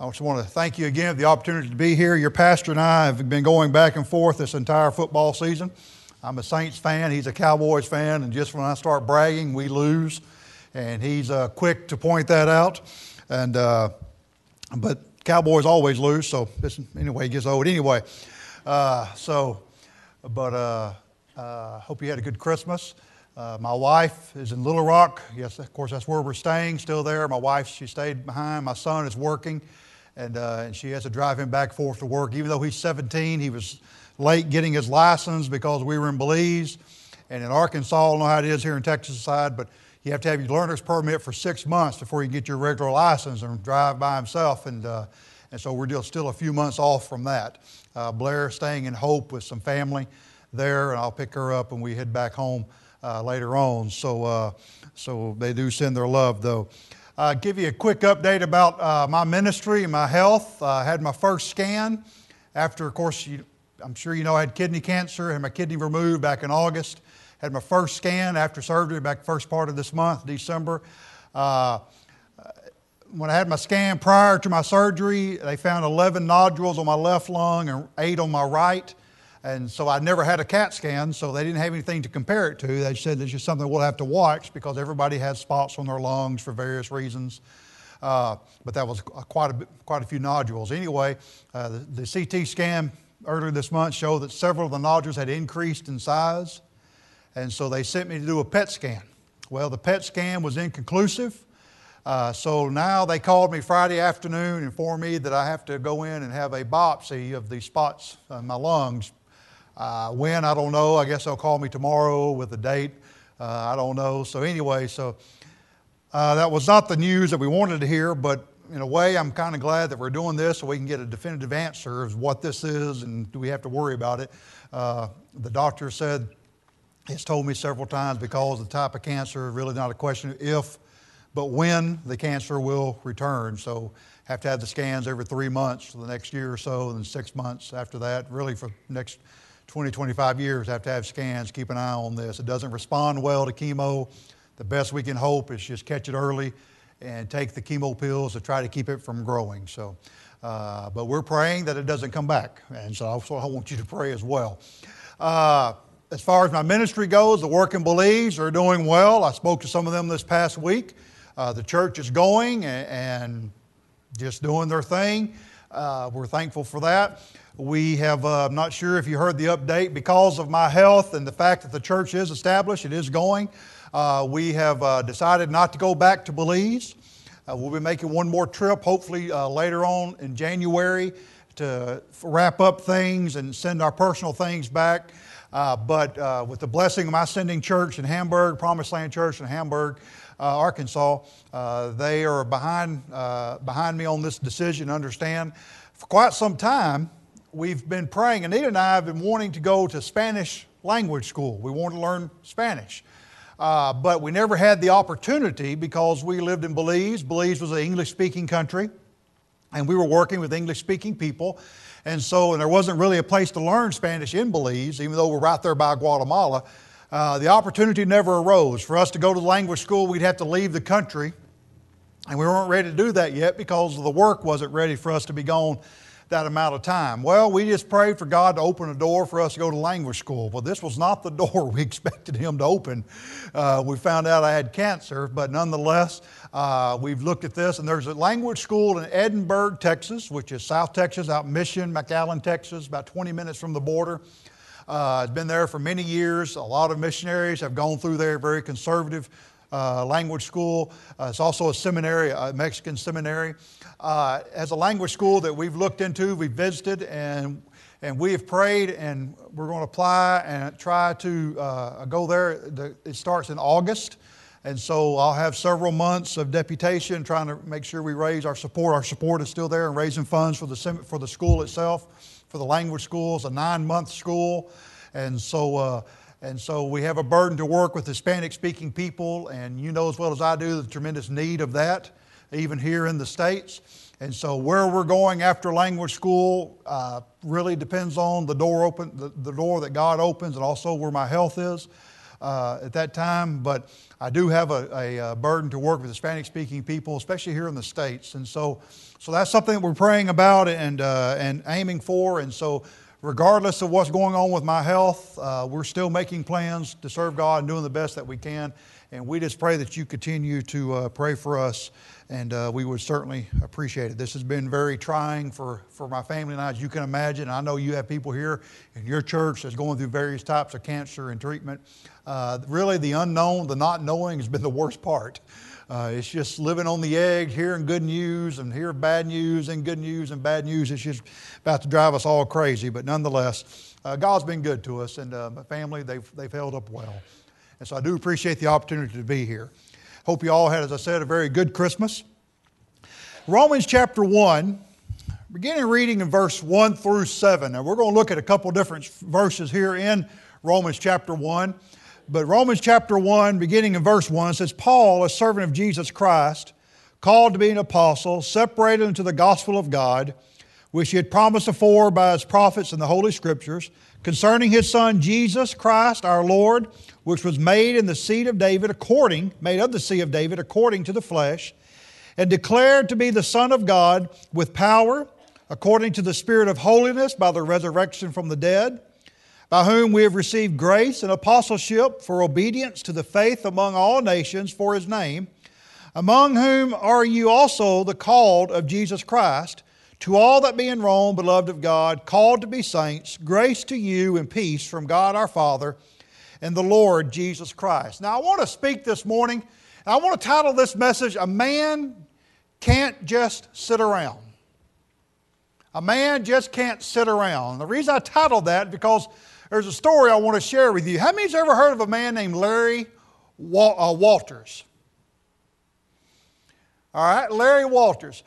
I just want to thank you again for the opportunity to be here. Your pastor and I have been going back and forth this entire football season. I'm a Saints fan, he's a Cowboys fan, and just when I start bragging, we lose. And he's uh, quick to point that out. And, uh, but Cowboys always lose, so this, anyway, he gets old. Anyway, uh, so, but uh, uh, hope you had a good Christmas. Uh, my wife is in Little Rock. Yes, of course, that's where we're staying, still there. My wife, she stayed behind. My son is working, and, uh, and she has to drive him back forth to work. Even though he's 17, he was late getting his license because we were in Belize. And in Arkansas, I don't know how it is here in Texas side, but you have to have your learner's permit for six months before you get your regular license and drive by himself. And, uh, and so we're still a few months off from that. Uh, Blair staying in Hope with some family there, and I'll pick her up and we head back home uh, later on. So, uh, so they do send their love, though. Uh, give you a quick update about uh, my ministry and my health. I had my first scan after, of course, you, I'm sure you know I had kidney cancer, had my kidney removed back in August. Had my first scan after surgery back first part of this month, December. Uh, when I had my scan prior to my surgery, they found 11 nodules on my left lung and eight on my right. And so I never had a CAT scan, so they didn't have anything to compare it to. They said it's just something we'll have to watch because everybody has spots on their lungs for various reasons. Uh, but that was quite a, quite a few nodules. Anyway, uh, the, the, CT scan earlier this month showed that several of the nodules had increased in size. And so they sent me to do a PET scan. Well, the PET scan was inconclusive. Uh, so now they called me Friday afternoon and informed me that I have to go in and have a biopsy of the spots in my lungs uh, when, I don't know. I guess they'll call me tomorrow with a date. Uh, I don't know. So, anyway, so uh, that was not the news that we wanted to hear, but in a way, I'm kind of glad that we're doing this so we can get a definitive answer of what this is and do we have to worry about it. Uh, the doctor said, he's told me several times because the type of cancer, is really not a question of if, but when the cancer will return. So, have to have the scans every three months for the next year or so, and then six months after that, really for next 20, 25 years, have to have scans, keep an eye on this. It doesn't respond well to chemo. The best we can hope is just catch it early and take the chemo pills to try to keep it from growing. So, uh, but we're praying that it doesn't come back. And so also I want you to pray as well. Uh, as far as my ministry goes, the work in Belize are doing well. I spoke to some of them this past week. Uh, the church is going and, and just doing their thing. Uh, we're thankful for that. We have, uh, I'm not sure if you heard the update, because of my health and the fact that the church is established, it is going. Uh, we have uh, decided not to go back to Belize. Uh, we'll be making one more trip, hopefully uh, later on in January, to wrap up things and send our personal things back. Uh, but with the blessing of my sending church in Hamburg, Promised Land Church in Hamburg, Arkansas, they are behind, behind me on this decision, understand. For quite some time, we've been praying. Anita and I have been wanting to go to Spanish language school. We want to learn Spanish. Uh, but we never had the opportunity because we lived in Belize. Belize was an English speaking country, and we were working with English speaking people. And so, and there wasn't really a place to learn Spanish in Belize, even though we're right there by Guatemala. Uh, the opportunity never arose. For us to go to language school, we'd have to leave the country. And we weren't ready to do that yet because the work wasn't ready for us to be gone that amount of time? Well, we just prayed for God to open a door for us to go to language school. Well, this was not the door we expected Him to open. Uh, we found out I had cancer, but nonetheless, uh, we've looked at this, and there's a language school in Edinburg, Texas, which is South Texas, out Mission, McAllen, Texas, about 20 minutes from the border. Uh, it's been there for many years. A lot of missionaries have gone through there, very conservative uh, language school. Uh, it's also a seminary, a Mexican seminary. Uh, as a language school that we've looked into, we've visited, and and we have prayed, and we're going to apply and try to uh, go there. The, it starts in August. And so I'll have several months of deputation trying to make sure we raise our support. Our support is still there and raising funds for the, for the school itself, for the language school. It's a nine month school. And so uh, and so we have a burden to work with Hispanic speaking people, and you know as well as I do the tremendous need of that, even here in the States. And so where we're going after language school uh, really depends on the door open, the, the, door that God opens, and also where my health is. uh, at that time, but I do have a, a, a burden to work with Hispanic speaking people, especially here in the States. And so, so that's something that we're praying about and, uh, and aiming for. And so, regardless of what's going on with my health, uh, we're still making plans to serve God and doing the best that we can. And we just pray that you continue to uh, pray for us, and uh, we would certainly appreciate it. This has been very trying for, for my family and I, as you can imagine. I know you have people here in your church that's going through various types of cancer and treatment. Uh, really, the unknown, the not knowing, has been the worst part. Uh, it's just living on the edge, hearing good news and hearing bad news and good news and bad news. It's just about to drive us all crazy. But nonetheless, uh, God's been good to us, and uh, my family, they've, they've held up well. And so I do appreciate the opportunity to be here. Hope you all had, as I said, a very good Christmas. Romans chapter 1, beginning reading in verse 1 through 7. Now we're going to look at a couple different verses here in Romans chapter 1. But Romans chapter 1, beginning in verse 1, says, Paul, a servant of Jesus Christ, called to be an apostle, separated unto the gospel of God, which he had promised afore by his prophets in the Holy Scriptures, concerning his son Jesus Christ our Lord, which was made in the seed of David according, made of the seed of David according to the flesh, and declared to be the Son of God with power, according to the Spirit of holiness by the resurrection from the dead, by whom we have received grace and apostleship for obedience to the faith among all nations for his name, among whom are you also the called of Jesus Christ to all that be in Rome, beloved of God, called to be saints, grace to you and peace from God our Father and the Lord Jesus Christ. Now, I want to speak this morning, and I want to title this message, A Man Can't Just Sit Around. A man just can't sit around. the reason I titled that because there's a story I want to share with you. How many's ever heard of a man named Larry uh, Walters? All right, Larry Walters.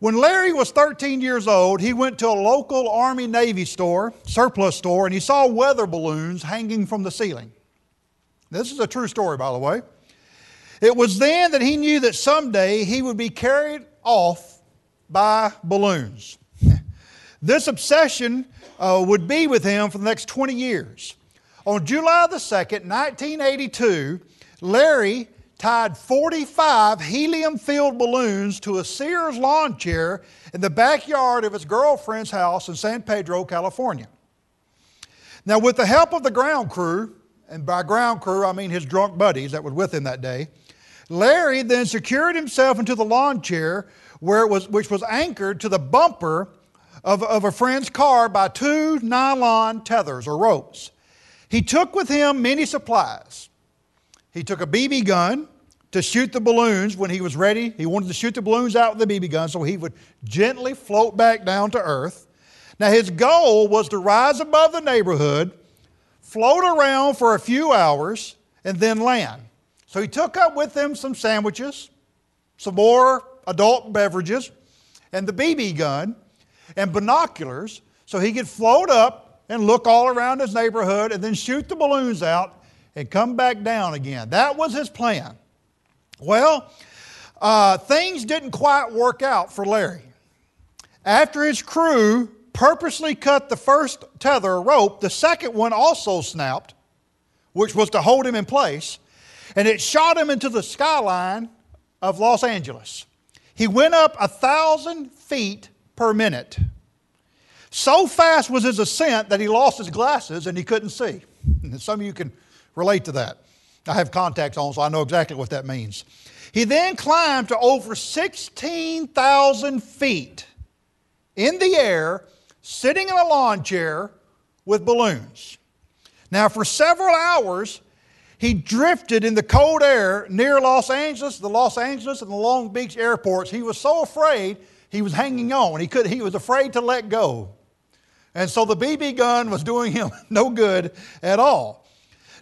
When Larry was 13 years old, he went to a local Army Navy store, surplus store, and he saw weather balloons hanging from the ceiling. This is a true story, by the way. It was then that he knew that someday he would be carried off by balloons. This obsession uh, would be with him for the next 20 years. On July the 2nd, 1982, Larry tied 45 helium filled balloons to a Sears lawn chair in the backyard of his girlfriend's house in San Pedro, California. Now, with the help of the ground crew, and by ground crew I mean his drunk buddies that were with him that day, Larry then secured himself into the lawn chair where it was, which was anchored to the bumper of, of a friend's car by two nylon tethers or ropes. He took with him many supplies he took a BB gun to shoot the balloons when he was ready. He wanted to shoot the balloons out with the BB gun so he would gently float back down to earth. Now, his goal was to rise above the neighborhood, float around for a few hours, and then land. So he took up with him some sandwiches, some more adult beverages, and the BB gun and binoculars so he could float up and look all around his neighborhood and then shoot the balloons out and come back down again. That was his plan. Well, uh, things didn't quite work out for Larry. After his crew purposely cut the first tether rope, the second one also snapped, which was to hold him in place, and it shot him into the skyline of Los Angeles. He went up a thousand feet per minute. So fast was his ascent that he lost his glasses and he couldn't see. And some of you can relate to that. I have contacts on, so I know exactly what that means. He then climbed to over 16,000 feet in the air, sitting in a lawn chair with balloons. Now, for several hours, he drifted in the cold air near Los Angeles, the Los Angeles and the Long Beach airports. He was so afraid he was hanging on. He, could, he was afraid to let go. And so the BB gun was doing him no good at all.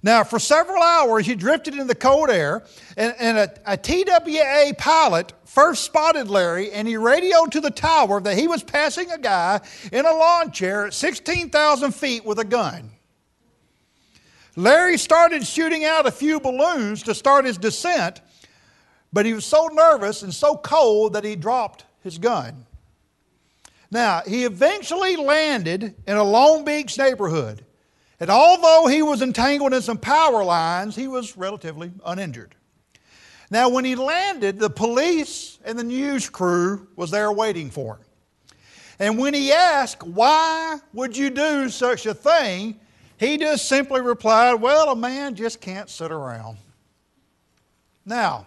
Now, for several hours, he drifted in the cold air, and, and a, a, TWA pilot first spotted Larry, and he radioed to the tower that he was passing a guy in a lawn chair at 16,000 feet with a gun. Larry started shooting out a few balloons to start his descent, but he was so nervous and so cold that he dropped his gun. Now, he eventually landed in a Long Beach neighborhood. And although he was entangled in some power lines, he was relatively uninjured. Now, when he landed, the police and the news crew was there waiting for him. And when he asked, Why would you do such a thing? he just simply replied, Well, a man just can't sit around. Now,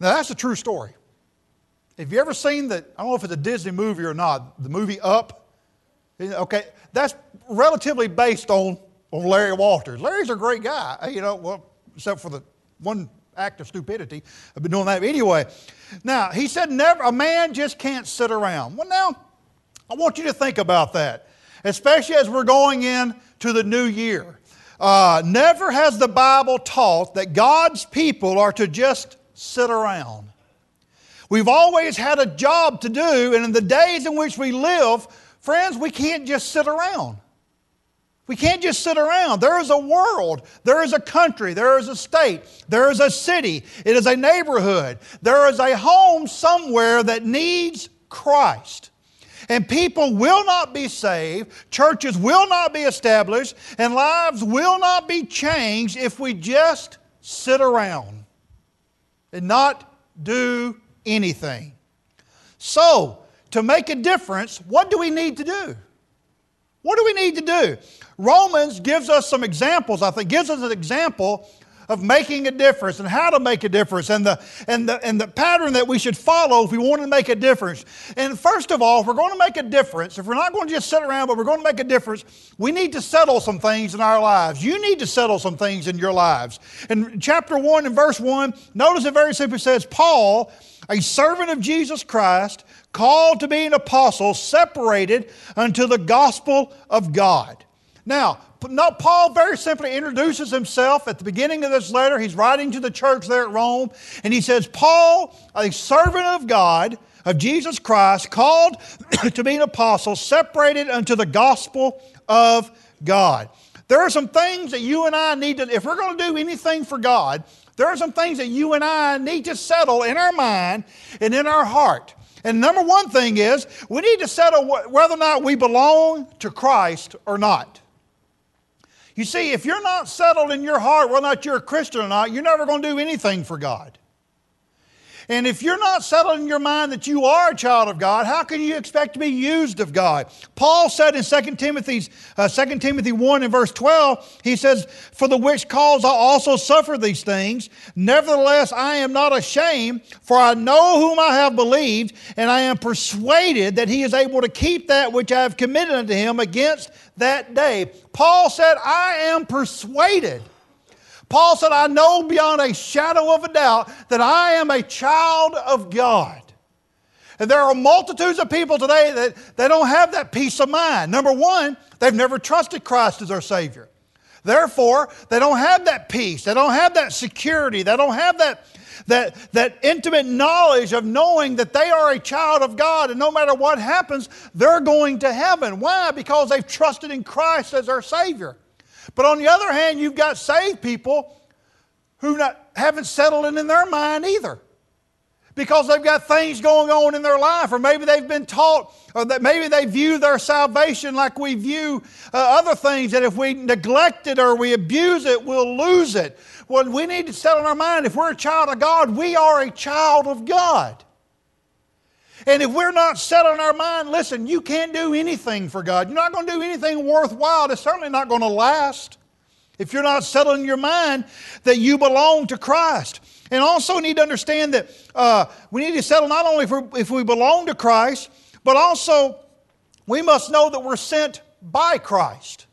now that's a true story. Have you ever seen that? I don't know if it's a Disney movie or not, the movie Up. Okay, that's relatively based on, on Larry Walters. Larry's a great guy, you know, well, except for the one act of stupidity. I've been doing that anyway. Now, he said, never, a man just can't sit around. Well, now, I want you to think about that, especially as we're going in to the new year. Uh, never has the Bible taught that God's people are to just sit around. We've always had a job to do, and in the days in which we live, friends, we can't just sit around. We can't just sit around. There is a world, there is a country, there is a state, there is a city, it is a neighborhood, there is a home somewhere that needs Christ. And people will not be saved, churches will not be established, and lives will not be changed if we just sit around and not do anything. So, to make a difference, what do we need to do? What do we need to do? Romans gives us some examples, I think, gives us an example of making a difference and how to make a difference and the, and, the, and the pattern that we should follow if we want to make a difference. And first of all, if we're going to make a difference, if we're not going to just sit around, but we're going to make a difference, we need to settle some things in our lives. You need to settle some things in your lives. In chapter 1 and verse 1, notice it very simply says, Paul, a servant of Jesus Christ, called to be an apostle, separated unto the gospel of God. Now, Paul very simply introduces himself at the beginning of this letter. He's writing to the church there at Rome, and he says, Paul, a servant of God, of Jesus Christ, called to be an apostle, separated unto the gospel of God. There are some things that you and I need to, if we're going to do anything for God, there are some things that you and I need to settle in our mind and in our heart. And number one thing is we need to settle whether or not we belong to Christ or not. You see, if you're not settled in your heart whether or not you're a Christian or not, you're never going to do anything for God. And if you're not settled in your mind that you are a child of God, how can you expect to be used of God? Paul said in 2 Timothy, uh, 2 Timothy 1 and verse 12, he says, For the which cause I also suffer these things. Nevertheless, I am not ashamed, for I know whom I have believed, and I am persuaded that he is able to keep that which I have committed unto him against that day. Paul said, I am persuaded. Paul said, I know beyond a shadow of a doubt that I am a child of God. And there are multitudes of people today that they don't have that peace of mind. Number one, they've never trusted Christ as their Savior. Therefore, they don't have that peace. They don't have that security. They don't have that, that, that intimate knowledge of knowing that they are a child of God and no matter what happens, they're going to heaven. Why? Because they've trusted in Christ as their Savior. But on the other hand, you've got saved people who not, haven't settled it in their mind either. Because they've got things going on in their life, or maybe they've been taught, or that maybe they view their salvation like we view uh, other things, that if we neglect it or we abuse it, we'll lose it. Well, we need to settle in our mind if we're a child of God, we are a child of God. And if we're not set on our mind, listen, you can't do anything for God. You're not going to do anything worthwhile. It's certainly not going to last if you're not settled in your mind that you belong to Christ. And also need to understand that uh, we need to settle not only if, if we belong to Christ, but also we must know that we're sent by Christ.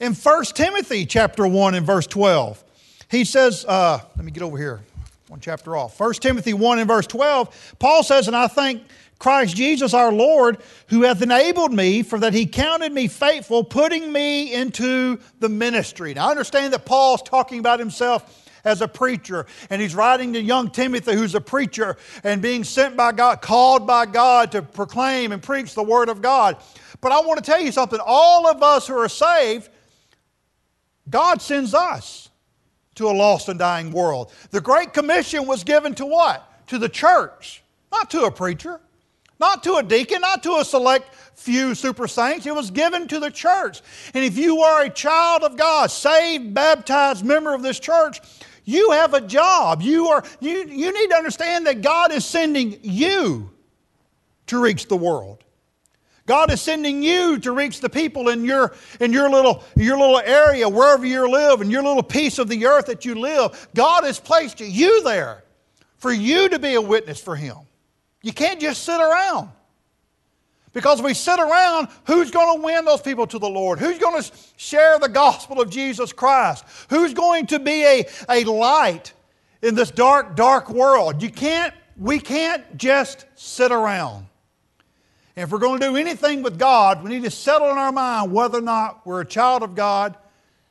In 1 Timothy chapter 1 and verse 12, he says, uh, let me get over here one chapter off. 1 Timothy 1 and verse 12, Paul says, And I thank Christ Jesus our Lord, who hath enabled me, for that he counted me faithful, putting me into the ministry. Now, I understand that Paul's talking about himself as a preacher, and he's writing to young Timothy, who's a preacher and being sent by God, called by God to proclaim and preach the Word of God. But I want to tell you something all of us who are saved, God sends us to a lost and dying world. The Great Commission was given to what? To the church, not to a preacher, Not to a deacon, not to a select few super saints. It was given to the church. And if you are a child of God, saved, baptized member of this church, you have a job. You, are, you, you need to understand that God is sending you to reach the world. God is sending you to reach the people in your, in your, little, your little area, wherever you live, in your little piece of the earth that you live. God has placed you there for you to be a witness for Him. You can't just sit around. Because we sit around, who's going to win those people to the Lord? Who's going to share the gospel of Jesus Christ? Who's going to be a, a light in this dark, dark world? You can't, we can't just sit around. If we're going to do anything with God, we need to settle in our mind whether or not we're a child of God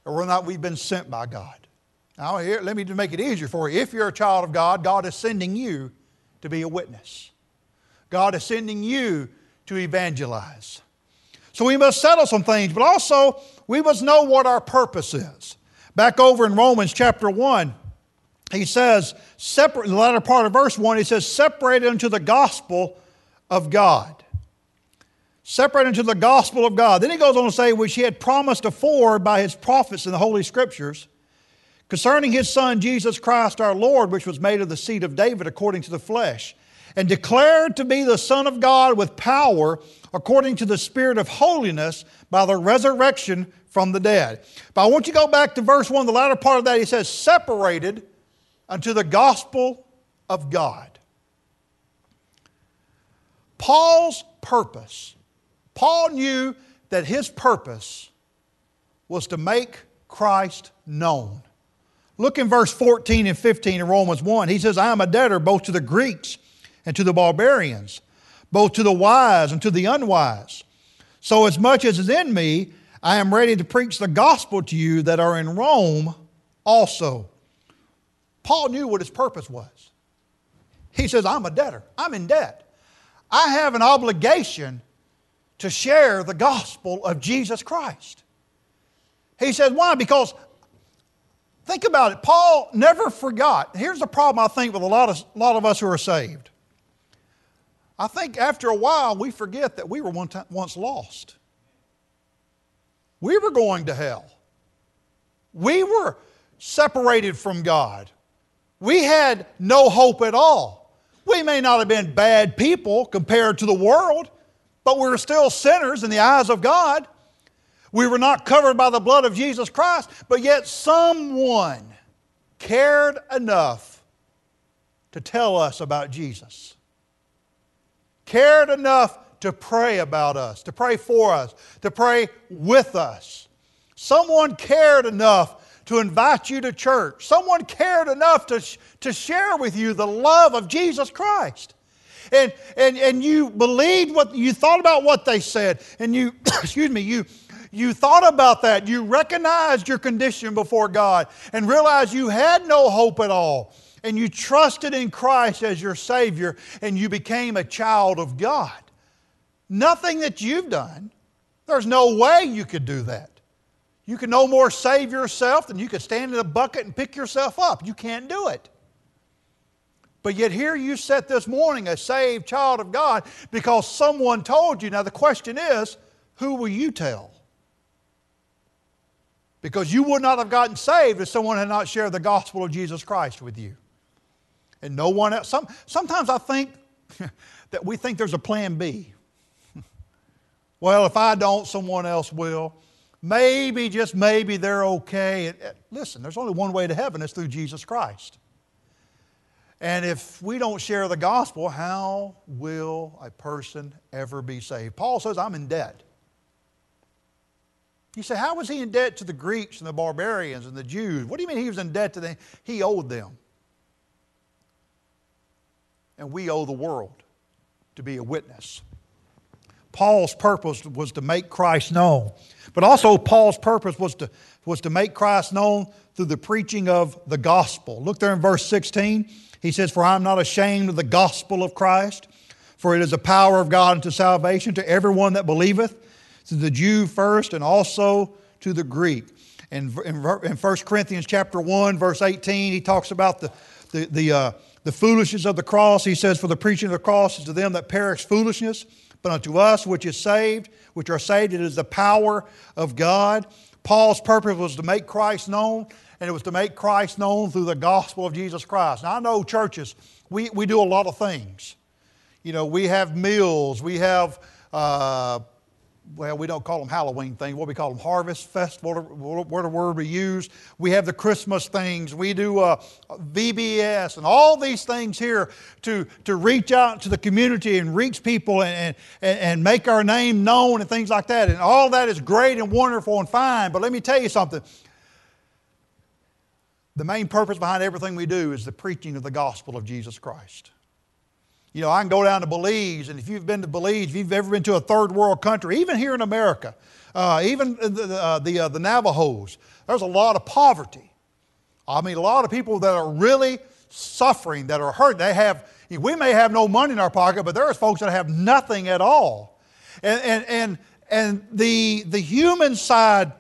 or whether or not we've been sent by God. Now, here, let me make it easier for you. If you're a child of God, God is sending you to be a witness. God is sending you to evangelize. So we must settle some things, but also we must know what our purpose is. Back over in Romans chapter 1, he says, separate, in the latter part of verse 1, he says, separated unto the gospel of God separate unto the gospel of God. Then he goes on to say, which he had promised afore by his prophets in the Holy Scriptures, concerning his Son Jesus Christ our Lord, which was made of the seed of David according to the flesh, and declared to be the Son of God with power according to the Spirit of holiness by the resurrection from the dead. But I want you to go back to verse 1, the latter part of that, he says, separated unto the gospel of God. Paul's purpose Paul knew that his purpose was to make Christ known. Look in verse 14 and 15 in Romans 1. He says, I am a debtor both to the Greeks and to the barbarians, both to the wise and to the unwise. So, as much as is in me, I am ready to preach the gospel to you that are in Rome also. Paul knew what his purpose was. He says, I'm a debtor, I'm in debt. I have an obligation to share the gospel of Jesus Christ. He said, Why? Because think about it. Paul never forgot. Here's the problem I think with a lot of, lot of us who are saved. I think after a while we forget that we were one time, once lost. We were going to hell. We were separated from God. We had no hope at all. We may not have been bad people compared to the world, but we were still sinners in the eyes of God. We were not covered by the blood of Jesus Christ, but yet someone cared enough to tell us about Jesus. Cared enough to pray about us, to pray for us, to pray with us. Someone cared enough to invite you to church. Someone cared enough to, to share with you the love of Jesus Christ and, and, and you believed what you thought about what they said, and you, excuse me, you, you thought about that. You recognized your condition before God and realized you had no hope at all. And you trusted in Christ as your Savior and you became a child of God. Nothing that you've done, there's no way you could do that. You can no more save yourself than you could stand in a bucket and pick yourself up. You can't do it. But yet, here you sit this morning, a saved child of God, because someone told you. Now, the question is who will you tell? Because you would not have gotten saved if someone had not shared the gospel of Jesus Christ with you. And no one else. Some, sometimes I think that we think there's a plan B. well, if I don't, someone else will. Maybe, just maybe, they're okay. Listen, there's only one way to heaven, it's through Jesus Christ. And if we don't share the gospel, how will a person ever be saved? Paul says, I'm in debt. You say, how was he in debt to the Greeks and the barbarians and the Jews? What do you mean he was in debt to them? He owed them. And we owe the world to be a witness. Paul's purpose was to make Christ known. But also, Paul's purpose was to, was to make Christ known through the preaching of the gospel. Look there in verse 16. He says, For I am not ashamed of the gospel of Christ, for it is the power of God unto salvation to everyone that believeth, to the Jew first and also to the Greek. In, in 1 Corinthians chapter 1, verse 18, he talks about the, the, the, uh, the foolishness of the cross. He says, For the preaching of the cross is to them that perish foolishness, but unto us which is saved, which are saved, it is the power of God. Paul's purpose was to make Christ known, and it was to make Christ known through the gospel of Jesus Christ. Now, I know churches, we, we do a lot of things. You know, we have meals, we have uh, well, we don't call them Halloween things. What we call them Harvest Festival, what the word we use. We have the Christmas things. We do uh, VBS and all these things here to, to reach out to the community and reach people and, and, and make our name known and things like that. And all that is great and wonderful and fine. But let me tell you something. The main purpose behind everything we do is the preaching of the gospel of Jesus Christ. You know, I can go down to Belize, and if you've been to Belize, if you've ever been to a third world country, even here in America, uh, even the, uh, the, uh, the Navajos, there's a lot of poverty. I mean, a lot of people that are really suffering, that are hurt. They have, we may have no money in our pocket, but there's folks that have nothing at all. And, and, and, and the, the human side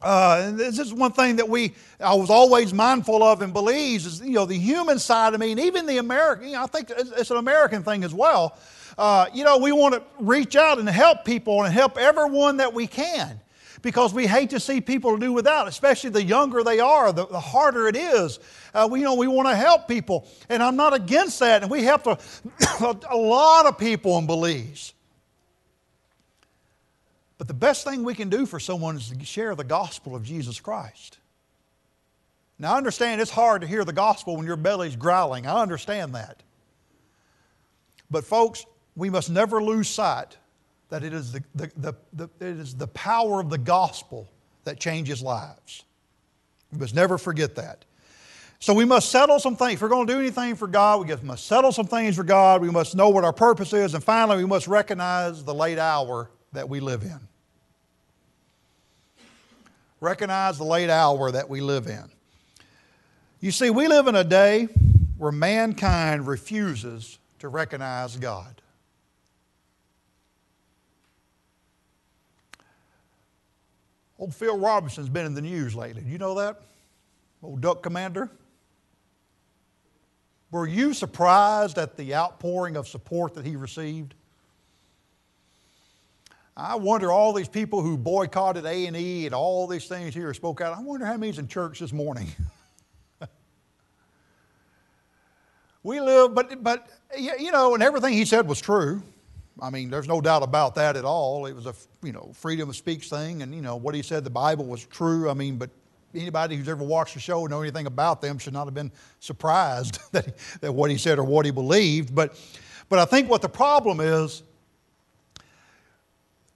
uh, this is one thing that we I was always mindful of in Belize is you know the human side of me, and even the American. You know, I think it's an American thing as well. Uh, you know, we want to reach out and help people and help everyone that we can because we hate to see people do without, especially the younger they are, the, the harder it is. Uh, we, you know, we want to help people, and I'm not against that, and we help a lot of people in Belize. But the best thing we can do for someone is to share the gospel of Jesus Christ. Now, I understand it's hard to hear the gospel when your belly's growling. I understand that. But, folks, we must never lose sight that it is the, the, the, the, it is the power of the gospel that changes lives. We must never forget that. So we must settle some things. If we're going to do anything for God, we must settle some things for God. We must know what our purpose is. And finally, we must recognize the late hour that we live in. Recognize the late hour that we live in. You see, we live in a day where mankind refuses to recognize God. Old Phil Robertson's been in the news lately. You know that? Old duck commander. Were you surprised at the outpouring of support that he received? I wonder all these people who boycotted A and all these things here spoke out. I wonder how many's in church this morning. we live, but but you know, and everything he said was true. I mean, there's no doubt about that at all. It was a you know freedom of speech thing, and you know what he said the Bible was true. I mean, but anybody who's ever watched the show and know anything about them should not have been surprised that, that what he said or what he believed. But but I think what the problem is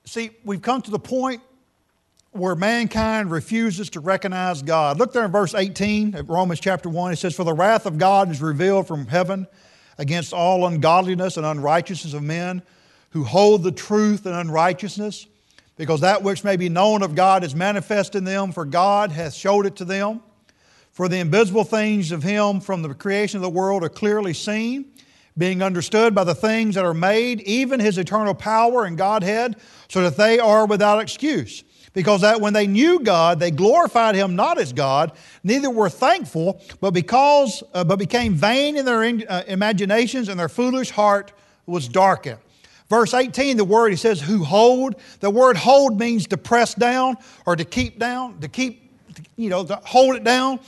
See, we've come to the point where mankind refuses to recognize God. Look there in verse 18 of Romans chapter 1. It says, For the wrath of God is revealed from heaven against all ungodliness and unrighteousness of men who hold the truth in unrighteousness, because that which may be known of God is manifest in them, for God hath showed it to them. For the invisible things of Him from the creation of the world are clearly seen being understood by the things that are made, even his eternal power and Godhead, so that they are without excuse. Because that when they knew God, they glorified him not as God, neither were thankful, but because uh, but became vain in their in, uh, imaginations, and their foolish heart was darkened. Verse 18, the word he says, who hold. The word hold means to press down or to keep down, to keep, you know, to hold it down.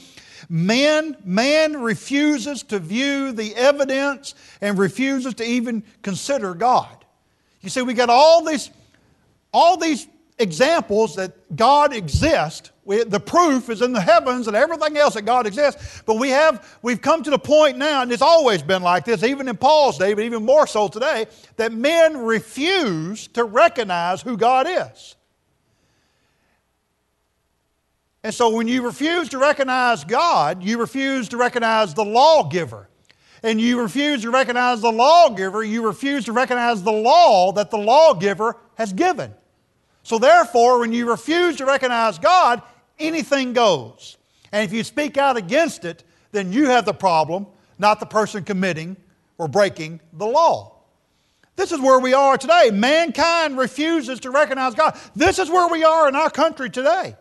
Man, man refuses to view the evidence and refuses to even consider God. You see, we got all these, all these examples that God exists. We, the proof is in the heavens and everything else that God exists. But we have, we've come to the point now, and it's always been like this, even in Paul's day, but even more so today, that men refuse to recognize who God is. And so when you refuse to recognize God, you refuse to recognize the lawgiver. And you refuse to recognize the lawgiver, you refuse to recognize the law that the lawgiver has given. So therefore, when you refuse to recognize God, anything goes. And if you speak out against it, then you have the problem, not the person committing or breaking the law. This is where we are today. Mankind refuses to recognize God. This is where we are in our country today.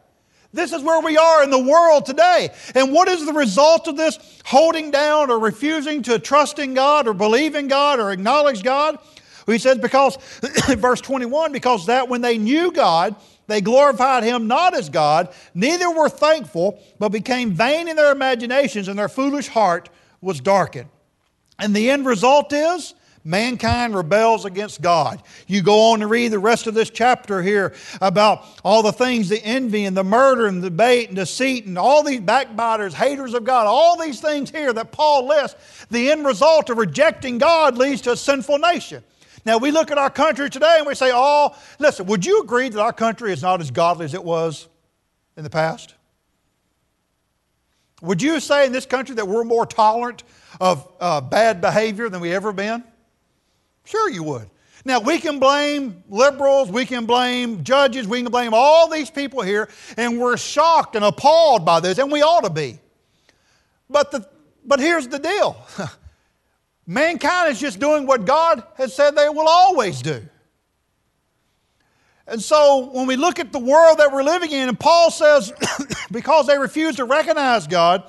This is where we are in the world today. And what is the result of this holding down or refusing to trust in God or believe in God or acknowledge God? He says, because, verse 21, because that when they knew God, they glorified him not as God, neither were thankful, but became vain in their imaginations, and their foolish heart was darkened. And the end result is mankind rebels against God. You go on to read the rest of this chapter here about all the things the envy and the murder and the debate and deceit and all these backbiters, haters of God, all these things here that Paul lists. The end result of rejecting God leads to a sinful nation. Now, we look at our country today and we say, oh, listen, would you agree that our country is not as godly as it was in the past? Would you say in this country that we're more tolerant of uh, bad behavior than we ever been? Sure, you would. Now, we can blame liberals, we can blame judges, we can blame all these people here, and we're shocked and appalled by this, and we ought to be. But, the, but here's the deal Mankind is just doing what God has said they will always do. And so when we look at the world that we're living in, and Paul says, because they refuse to recognize God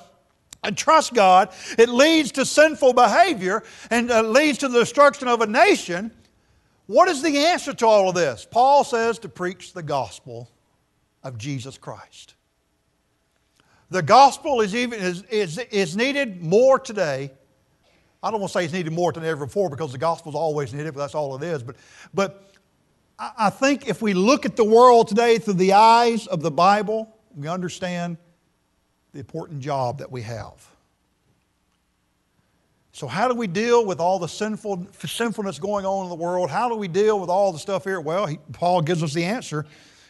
and trust God, it leads to sinful behavior and uh, leads to the destruction of a nation. What is the answer to all of this? Paul says to preach the gospel of Jesus Christ. The gospel is, even, is, is, is needed more today I don't want to say it's needed more than ever before because the gospel is always needed, but that's all it is. But, but I think if we look at the world today through the eyes of the Bible, we understand the important job that we have. So, how do we deal with all the sinful, sinfulness going on in the world? How do we deal with all the stuff here? Well, he, Paul gives us the answer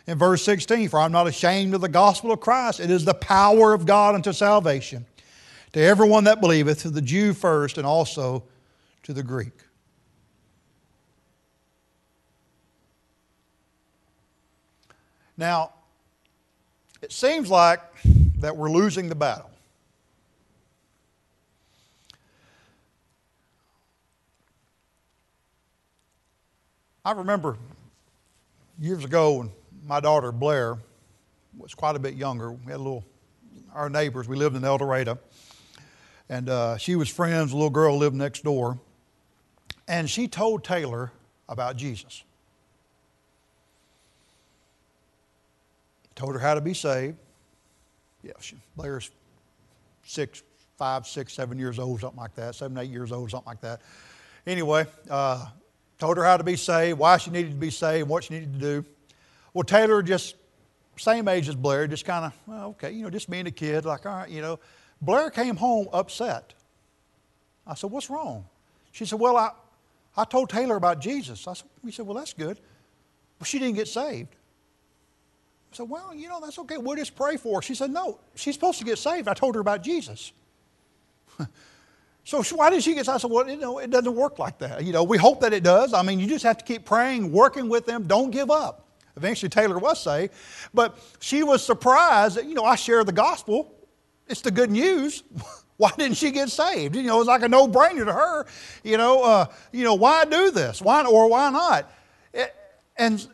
in verse 16 For I'm not ashamed of the gospel of Christ, it is the power of God unto salvation to everyone that believeth, to the Jew first, and also to the Greek. Now, it seems like that we're losing the battle. I remember years ago when my daughter Blair was quite a bit younger. We had a little, our neighbors, we lived in El Dorado. And uh, she was friends, a little girl lived next door. And she told Taylor about Jesus. Told her how to be saved. Yeah, she, Blair's six, five, six, seven years old, something like that, seven, eight years old, something like that. Anyway, uh, told her how to be saved, why she needed to be saved, what she needed to do. Well, Taylor just same age as Blair, just kind of, well, okay, you know, just being a kid, like, all right, you know. Blair came home upset. I said, What's wrong? She said, Well, I, I told Taylor about Jesus. I said, We said, Well, that's good. But she didn't get saved. I said, Well, you know, that's okay. We'll just pray for her. She said, No, she's supposed to get saved. I told her about Jesus. so why did she get saved? I said, Well, you know, it doesn't work like that. You know, we hope that it does. I mean, you just have to keep praying, working with them. Don't give up. Eventually, Taylor was saved. But she was surprised that, you know, I share the gospel it's the good news. why didn't she get saved? You know, it's like a no-brainer to her. You know, uh, you know, why do this? Why or why not? It, and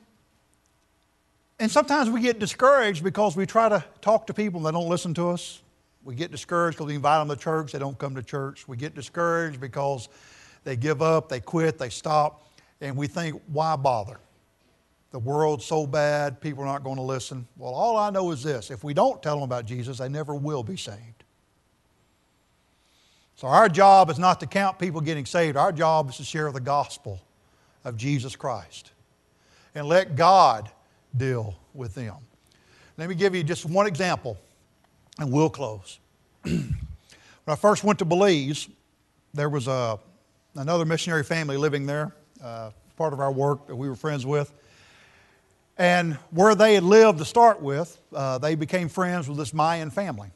and sometimes we get discouraged because we try to talk to people and they don't listen to us. We get discouraged because we invite them to church, they don't come to church. We get discouraged because they give up, they quit, they stop, and we think, why bother? the world's so bad, people are not going to listen. Well, all I know is this if we don't tell them about Jesus, they never will be saved. So, our job is not to count people getting saved, our job is to share the gospel of Jesus Christ and let God deal with them. Let me give you just one example, and we'll close. when I first went to Belize, there was a, another missionary family living there, uh, part of our work that we were friends with. And where they had lived to start with, uh, they became friends with this Mayan family.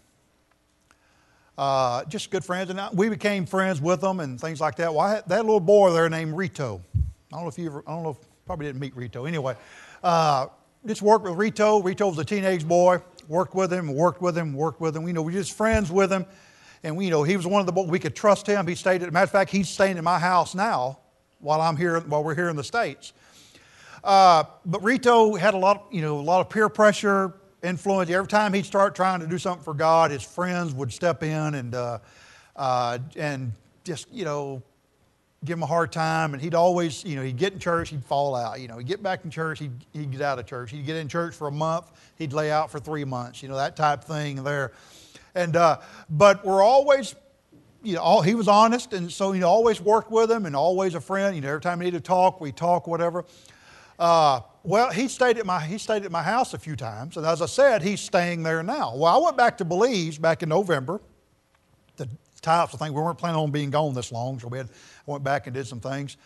Uh, just good friends. And we became friends with them and things like that. Well, that little boy there named Rito. I don't know if you ever, I don't know if, probably didn't meet Rito. Anyway, uh, just worked with Rito. Rito was a teenage boy. Worked with him, worked with him, worked with him. You know, we were just friends with him. And, we, you know, he was one of the boys, we could trust him. He stayed, at, matter of fact, he's staying in my house now while I'm here, while we're here in the States. Uh, but Rito had a lot, you know, a lot of peer pressure, influence. Every time he'd start trying to do something for God, his friends would step in and, uh, uh, and just, you know, give him a hard time. And he'd always, you know, he'd get in church, he'd fall out. You know, he'd get back in church, he'd, he'd get out of church. He'd get in church for a month, he'd lay out for three months, you know, that type thing there. And, uh, but we're always, you know, all, he was honest, and so, know, always worked with him and always a friend. You know, every time we needed to talk, we talk, whatever. Uh, well, he stayed, at my, he stayed at my house a few times, and as I said, he's staying there now. Well, I went back to Belize back in November The tie up some things. We weren't planning on being gone this long, so we had, went back and did some things.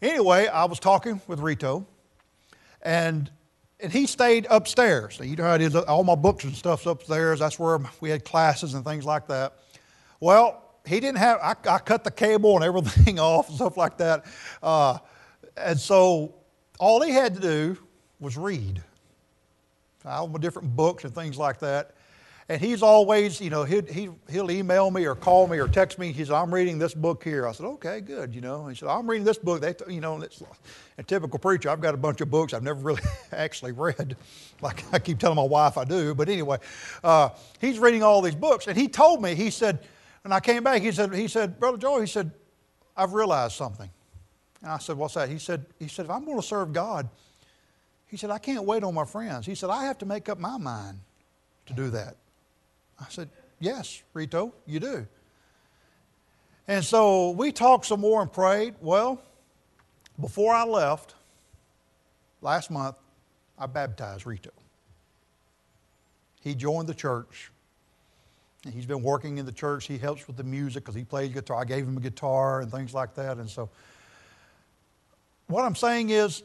Anyway, I was talking with Rito, and and he stayed upstairs. You know how it is, all my books and stuff's upstairs. That's where we had classes and things like that. Well, he didn't have, I, I cut the cable and everything off and stuff like that. Uh, and so all he had to do was read all my different books and things like that. And he's always, you know, he'd, he, he'll email me or call me or text me. He I'm reading this book here. I said, okay, good, you know. He said, I'm reading this book. They, you know, it's a typical preacher. I've got a bunch of books I've never really actually read, like I keep telling my wife I do. But anyway, uh, he's reading all these books. And he told me, he said, and I came back, he said, he said, Brother Joe, he said, I've realized something. And I said, What's that? He said, he said, if I'm going to serve God, he said, I can't wait on my friends. He said, I have to make up my mind to do that. I said, Yes, Rito, you do. And so we talked some more and prayed. Well, before I left last month, I baptized Rito. He joined the church. And he's been working in the church. He helps with the music because he plays guitar. I gave him a guitar and things like that. And so what I'm saying is,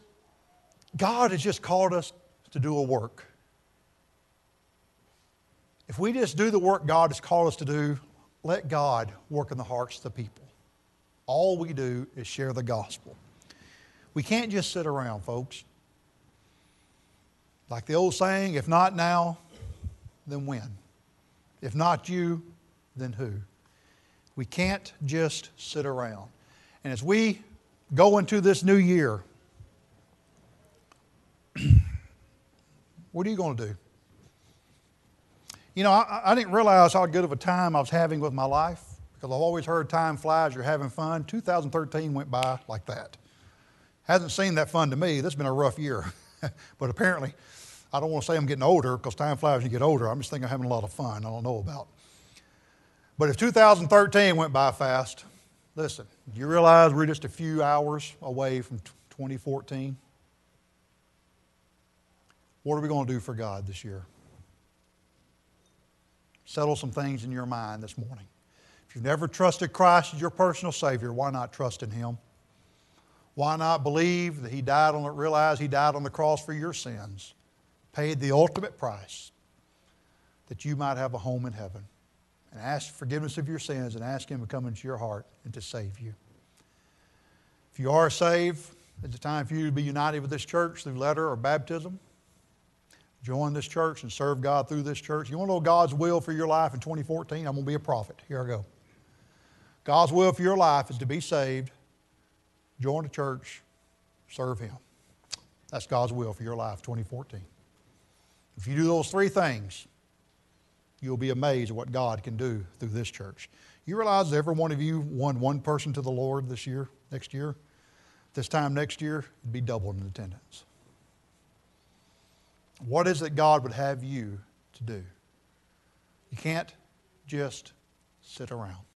God has just called us to do a work. If we just do the work God has called us to do, let God work in the hearts of the people. All we do is share the gospel. We can't just sit around, folks. Like the old saying, if not now, then when? If not you, then who? We can't just sit around. And as we go into this new year, what are you going to do? You know, I, I, didn't realize how good of a time I was having with my life because I've always heard time flies, you're having fun. 2013 went by like that. Hasn't seemed that fun to me. This has been a rough year. but apparently, I don't want to say I'm getting older because time flies when you get older. I'm just thinking I'm having a lot of fun I don't know about. But if 2013 went by fast, listen, do you realize we're just a few hours away from 2014? What are we going to do for God this year? Settle some things in your mind this morning. If you've never trusted Christ as your personal Savior, why not trust in Him? Why not believe that He died on it, realize He died on the cross for your sins, paid the ultimate price that you might have a home in heaven, and ask forgiveness of your sins and ask Him to come into your heart and to save you. If you are saved, it's the time for you to be united with this church through letter or baptism join this church and serve God through this church. You want to know God's will for your life in 2014? I'm going to be a prophet. Here I go. God's will for your life is to be saved, join the church, serve Him. That's God's will for your life 2014. If you do those three things, you'll be amazed at what God can do through this church. You realize every one of you won one person to the Lord this year, next year? This time next year, it'd be double in attendance. What is it God would have you to do? You can't just sit around.